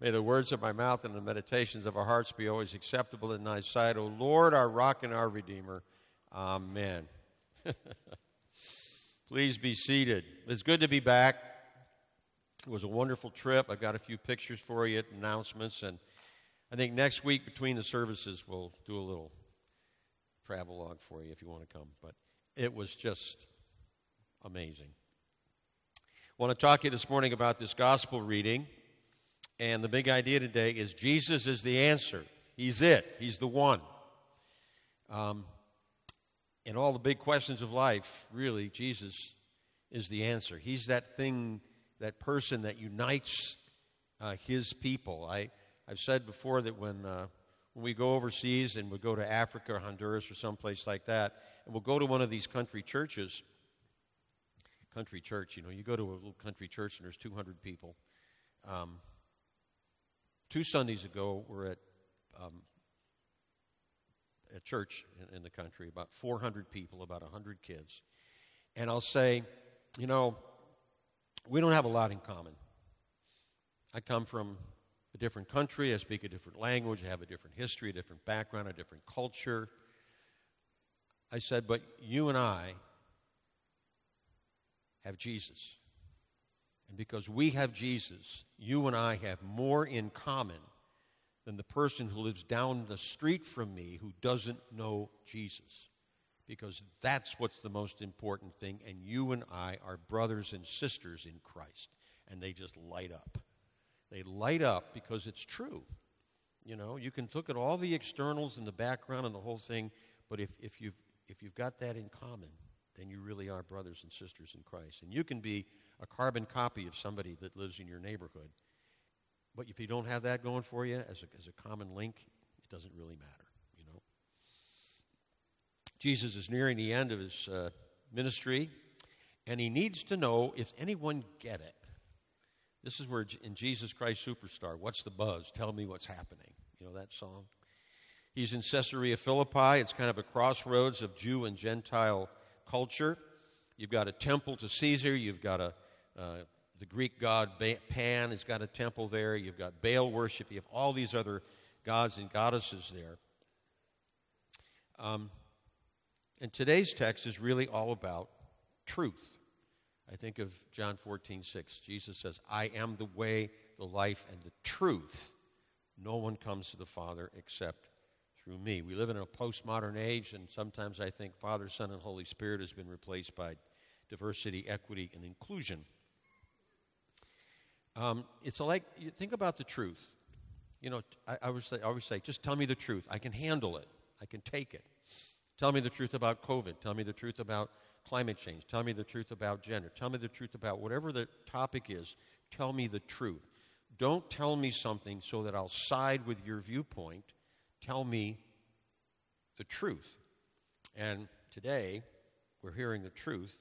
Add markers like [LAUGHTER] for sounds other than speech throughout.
May the words of my mouth and the meditations of our hearts be always acceptable in thy sight, O Lord, our rock and our redeemer. Amen. [LAUGHS] Please be seated. It's good to be back. It was a wonderful trip. I've got a few pictures for you, announcements, and I think next week between the services we'll do a little travel log for you if you want to come. But it was just amazing. I want to talk to you this morning about this gospel reading. And the big idea today is Jesus is the answer. He's it, He's the one. Um, in all the big questions of life, really, Jesus is the answer. He's that thing, that person that unites uh, His people. I, I've said before that when, uh, when we go overseas and we go to Africa or Honduras or someplace like that, and we'll go to one of these country churches, country church, you know, you go to a little country church and there's 200 people. Um, two Sundays ago, we're at um, a church in, in the country, about 400 people, about 100 kids. And I'll say, you know, we don't have a lot in common. I come from a different country, I speak a different language, I have a different history, a different background, a different culture. I said, but you and I have Jesus. And because we have Jesus, you and I have more in common than the person who lives down the street from me who doesn't know Jesus. Because that's what's the most important thing. And you and I are brothers and sisters in Christ. And they just light up. They light up because it's true. You know, you can look at all the externals and the background and the whole thing, but if, if, you've, if you've got that in common, then you really are brothers and sisters in Christ. And you can be a carbon copy of somebody that lives in your neighborhood. But if you don't have that going for you as a, as a common link, it doesn't really matter, you know. Jesus is nearing the end of his uh, ministry, and he needs to know if anyone get it. This is where in Jesus Christ Superstar, what's the buzz? Tell me what's happening. You know that song? He's in Caesarea Philippi. It's kind of a crossroads of Jew and Gentile culture. You've got a temple to Caesar, you've got a uh, the Greek god Pan has got a temple there. You've got Baal worship. You have all these other gods and goddesses there. Um, and today's text is really all about truth. I think of John 14, 6. Jesus says, I am the way, the life, and the truth. No one comes to the Father except through me. We live in a postmodern age, and sometimes I think Father, Son, and Holy Spirit has been replaced by diversity, equity, and inclusion. Um, it's like, you think about the truth. You know, I, I, say, I always say, just tell me the truth. I can handle it, I can take it. Tell me the truth about COVID. Tell me the truth about climate change. Tell me the truth about gender. Tell me the truth about whatever the topic is. Tell me the truth. Don't tell me something so that I'll side with your viewpoint. Tell me the truth. And today, we're hearing the truth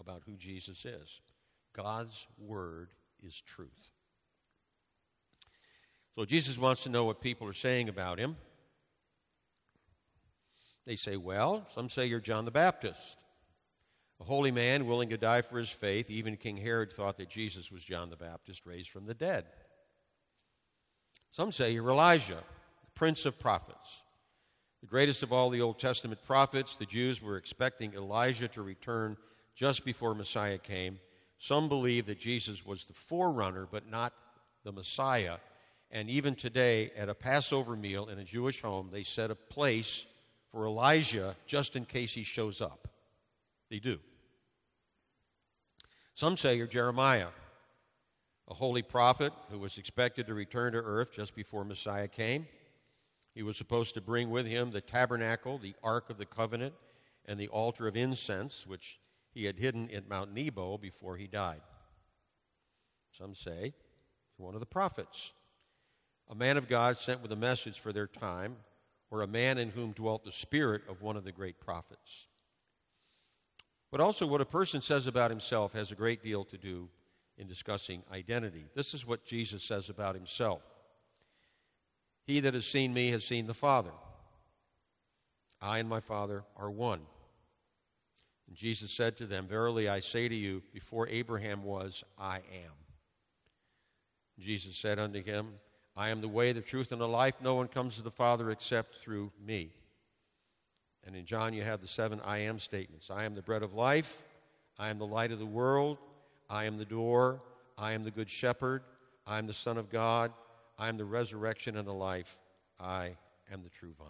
about who Jesus is. God's Word is truth. So Jesus wants to know what people are saying about him. They say, well, some say you're John the Baptist, a holy man willing to die for his faith. Even King Herod thought that Jesus was John the Baptist raised from the dead. Some say you're Elijah, prince of prophets. The greatest of all the Old Testament prophets, the Jews were expecting Elijah to return just before Messiah came. Some believe that Jesus was the forerunner, but not the Messiah. And even today, at a Passover meal in a Jewish home, they set a place for Elijah just in case he shows up. They do. Some say you're Jeremiah, a holy prophet who was expected to return to earth just before Messiah came. He was supposed to bring with him the tabernacle, the Ark of the Covenant, and the altar of incense, which he had hidden at Mount Nebo before he died. Some say one of the prophets, a man of God sent with a message for their time, or a man in whom dwelt the spirit of one of the great prophets. But also, what a person says about himself has a great deal to do in discussing identity. This is what Jesus says about himself He that has seen me has seen the Father. I and my Father are one. And Jesus said to them, Verily I say to you, before Abraham was, I am. Jesus said unto him, I am the way, the truth, and the life. No one comes to the Father except through me. And in John, you have the seven I am statements I am the bread of life. I am the light of the world. I am the door. I am the good shepherd. I am the Son of God. I am the resurrection and the life. I am the true vine.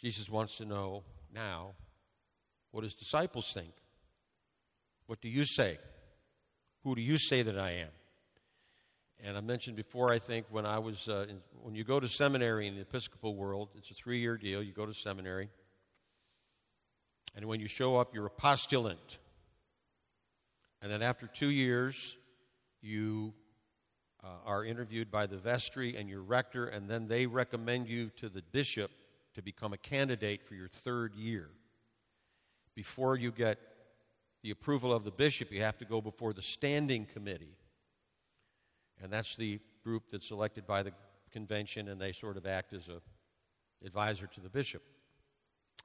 Jesus wants to know now what his disciples think. What do you say? Who do you say that I am? And I mentioned before, I think, when I was, uh, in, when you go to seminary in the Episcopal world, it's a three year deal. You go to seminary. And when you show up, you're a postulant. And then after two years, you uh, are interviewed by the vestry and your rector, and then they recommend you to the bishop to become a candidate for your third year. Before you get the approval of the bishop, you have to go before the standing committee. And that's the group that's elected by the convention, and they sort of act as a advisor to the bishop.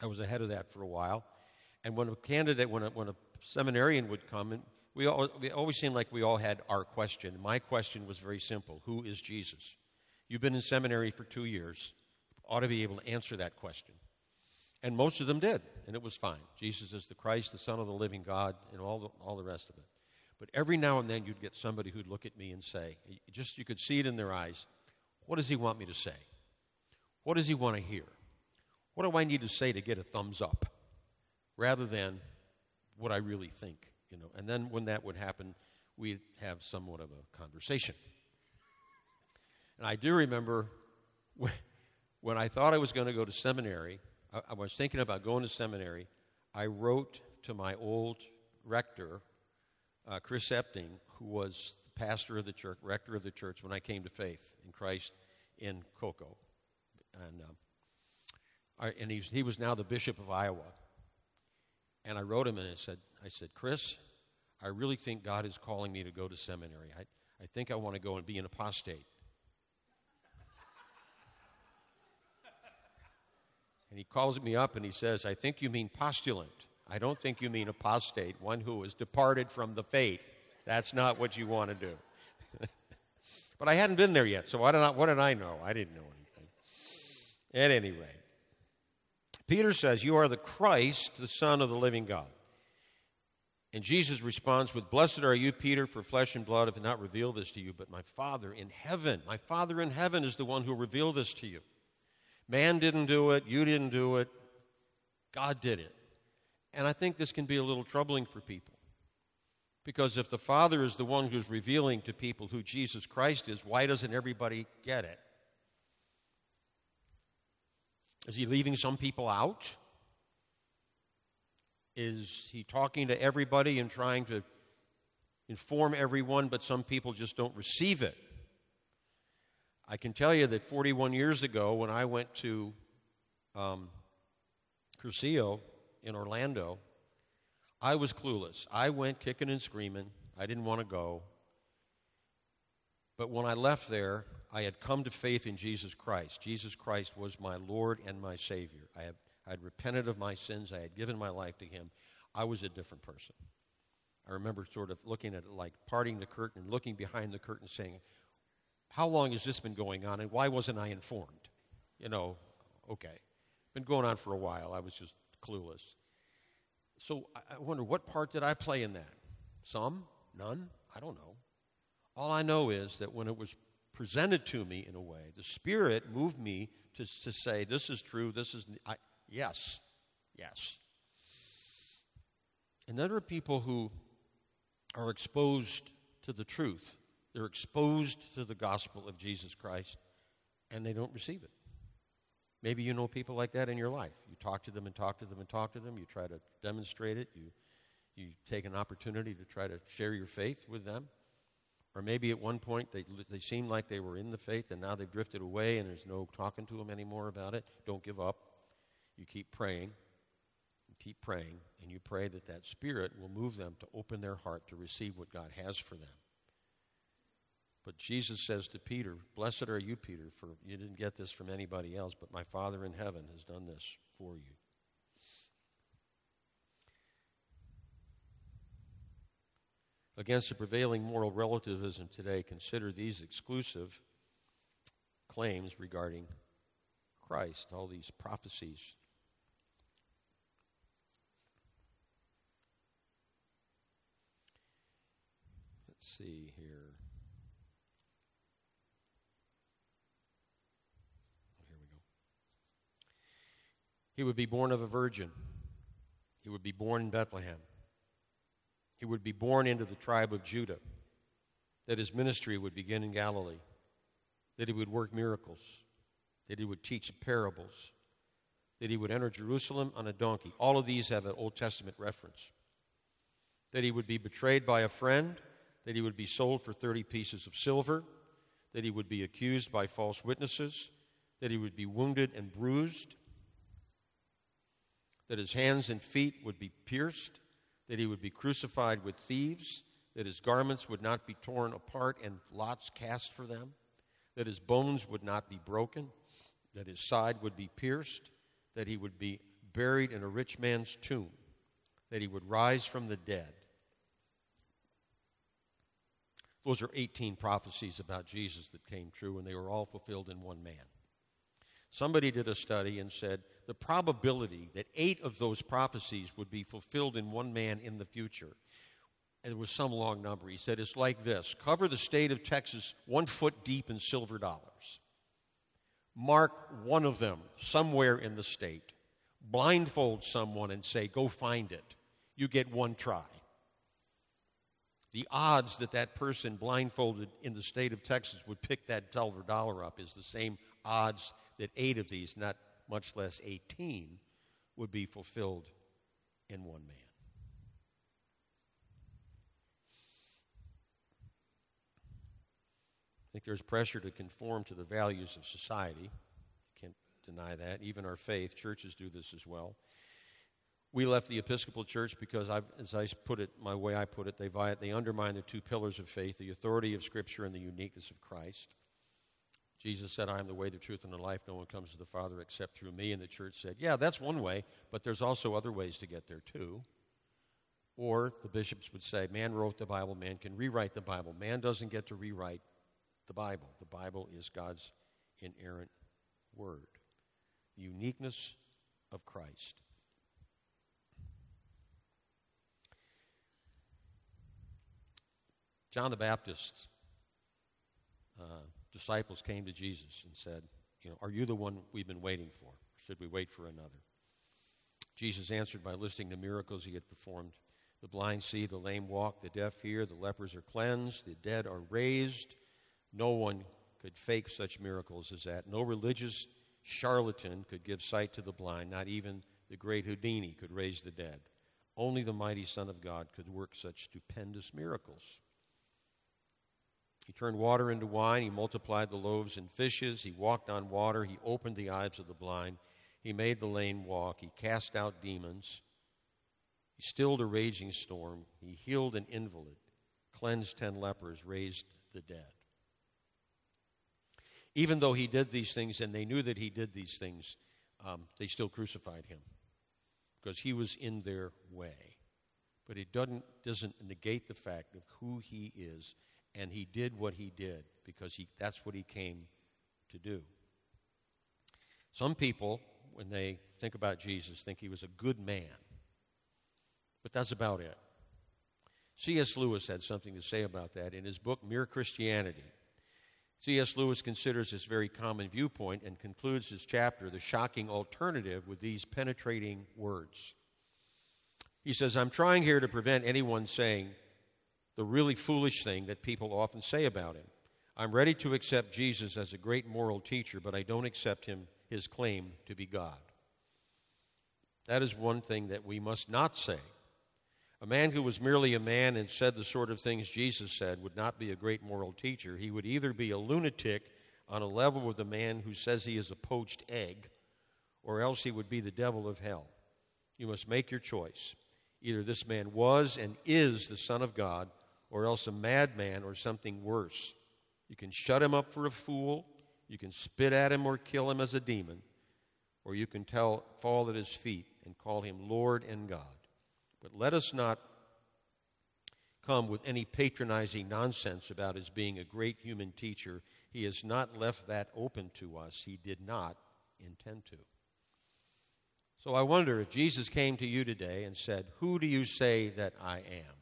I was ahead of that for a while. And when a candidate, when a, when a seminarian would come, and we, all, we always seemed like we all had our question. My question was very simple Who is Jesus? You've been in seminary for two years ought to be able to answer that question. And most of them did, and it was fine. Jesus is the Christ, the Son of the living God, and all the, all the rest of it. But every now and then you'd get somebody who'd look at me and say, just you could see it in their eyes, what does he want me to say? What does he want to hear? What do I need to say to get a thumbs up? Rather than what I really think, you know. And then when that would happen, we'd have somewhat of a conversation. And I do remember when I thought I was going to go to seminary, I, I, was thinking about going to seminary. I wrote to my old rector, uh, Chris Epting, who was the pastor of the church, rector of the church when I came to faith in Christ in Cocoa. And, um, I, and he was now the bishop of Iowa. And I wrote him and I said, I said, Chris, I really think God is calling me to go to seminary. I, I think I want to go and be an apostate. And he calls me up and he says, I think you mean postulant. I don't think you mean apostate, one who has departed from the faith. That's not what you want to do. [LAUGHS] but I hadn't been there yet, so I, what did I know? I didn't know anything. At any rate, Peter says, You are the Christ, the Son of the living God. And Jesus responds with, Blessed are you, Peter, for flesh and blood have not revealed this to you, but my Father in heaven. My Father in heaven is the one who revealed this to you. Man didn't do it, you didn't do it, God did it. And I think this can be a little troubling for people. Because if the Father is the one who's revealing to people who Jesus Christ is, why doesn't everybody get it? Is he leaving some people out? Is he talking to everybody and trying to inform everyone, but some people just don't receive it? I can tell you that 41 years ago, when I went to um, Cursillo in Orlando, I was clueless. I went kicking and screaming. I didn't want to go. But when I left there, I had come to faith in Jesus Christ. Jesus Christ was my Lord and my Savior. I had, I had repented of my sins. I had given my life to Him. I was a different person. I remember sort of looking at it like parting the curtain and looking behind the curtain saying, how long has this been going on and why wasn't I informed? You know, okay. Been going on for a while. I was just clueless. So I wonder what part did I play in that? Some? None? I don't know. All I know is that when it was presented to me in a way, the Spirit moved me to, to say, This is true, this is. I, yes, yes. And then there are people who are exposed to the truth they're exposed to the gospel of Jesus Christ and they don't receive it. Maybe you know people like that in your life. You talk to them and talk to them and talk to them. You try to demonstrate it. You, you take an opportunity to try to share your faith with them. Or maybe at one point they, they seemed like they were in the faith and now they've drifted away and there's no talking to them anymore about it. Don't give up. You keep praying. You keep praying. And you pray that that Spirit will move them to open their heart to receive what God has for them. But Jesus says to Peter, Blessed are you, Peter, for you didn't get this from anybody else, but my Father in heaven has done this for you. Against the prevailing moral relativism today, consider these exclusive claims regarding Christ, all these prophecies. Let's see here. Here we go. He would be born of a virgin. He would be born in Bethlehem. He would be born into the tribe of Judah. That his ministry would begin in Galilee. That he would work miracles. That he would teach parables. That he would enter Jerusalem on a donkey. All of these have an Old Testament reference. That he would be betrayed by a friend. That he would be sold for 30 pieces of silver. That he would be accused by false witnesses. That he would be wounded and bruised that his hands and feet would be pierced, that he would be crucified with thieves, that his garments would not be torn apart and lots cast for them, that his bones would not be broken, that his side would be pierced, that he would be buried in a rich man's tomb, that he would rise from the dead. Those are 18 prophecies about Jesus that came true, and they were all fulfilled in one man. Somebody did a study and said the probability that eight of those prophecies would be fulfilled in one man in the future. It was some long number. He said it's like this cover the state of Texas one foot deep in silver dollars. Mark one of them somewhere in the state. Blindfold someone and say, go find it. You get one try. The odds that that person blindfolded in the state of Texas would pick that silver dollar up is the same odds that eight of these, not much less 18, would be fulfilled in one man. I think there's pressure to conform to the values of society. Can't deny that. Even our faith, churches do this as well. We left the Episcopal Church because, I've, as I put it, my way I put it, they, they undermine the two pillars of faith the authority of Scripture and the uniqueness of Christ. Jesus said, I am the way, the truth, and the life. No one comes to the Father except through me. And the church said, Yeah, that's one way, but there's also other ways to get there too. Or the bishops would say, Man wrote the Bible, man can rewrite the Bible. Man doesn't get to rewrite the Bible. The Bible is God's inerrant word. The uniqueness of Christ. John the Baptist. Uh, disciples came to Jesus and said, you know, are you the one we've been waiting for? Or should we wait for another? Jesus answered by listing the miracles he had performed. The blind see, the lame walk, the deaf hear, the lepers are cleansed, the dead are raised. No one could fake such miracles as that. No religious charlatan could give sight to the blind. Not even the great Houdini could raise the dead. Only the mighty Son of God could work such stupendous miracles. He turned water into wine. He multiplied the loaves and fishes. He walked on water. He opened the eyes of the blind. He made the lame walk. He cast out demons. He stilled a raging storm. He healed an invalid, cleansed ten lepers, raised the dead. Even though he did these things and they knew that he did these things, um, they still crucified him because he was in their way. But it doesn't, doesn't negate the fact of who he is and he did what he did because he, that's what he came to do. Some people, when they think about Jesus, think he was a good man, but that's about it. C.S. Lewis had something to say about that in his book, Mere Christianity. C.S. Lewis considers this very common viewpoint and concludes his chapter, The Shocking Alternative, with these penetrating words. He says, I'm trying here to prevent anyone saying, the really foolish thing that people often say about him. I'm ready to accept Jesus as a great moral teacher, but I don't accept him his claim to be God. That is one thing that we must not say. A man who was merely a man and said the sort of things Jesus said would not be a great moral teacher. He would either be a lunatic on a level with the man who says he is a poached egg, or else he would be the devil of hell. You must make your choice. Either this man was and is the Son of God, or else a madman or something worse. You can shut him up for a fool, you can spit at him or kill him as a demon, or you can tell, fall at his feet and call him Lord and God. But let us not come with any patronizing nonsense about his being a great human teacher. He has not left that open to us. He did not intend to. So I wonder if Jesus came to you today and said, Who do you say that I am?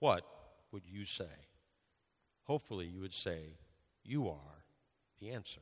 What would you say? Hopefully, you would say, You are the answer.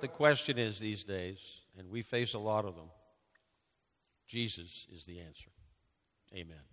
The question is these days, and we face a lot of them, Jesus is the answer. Amen.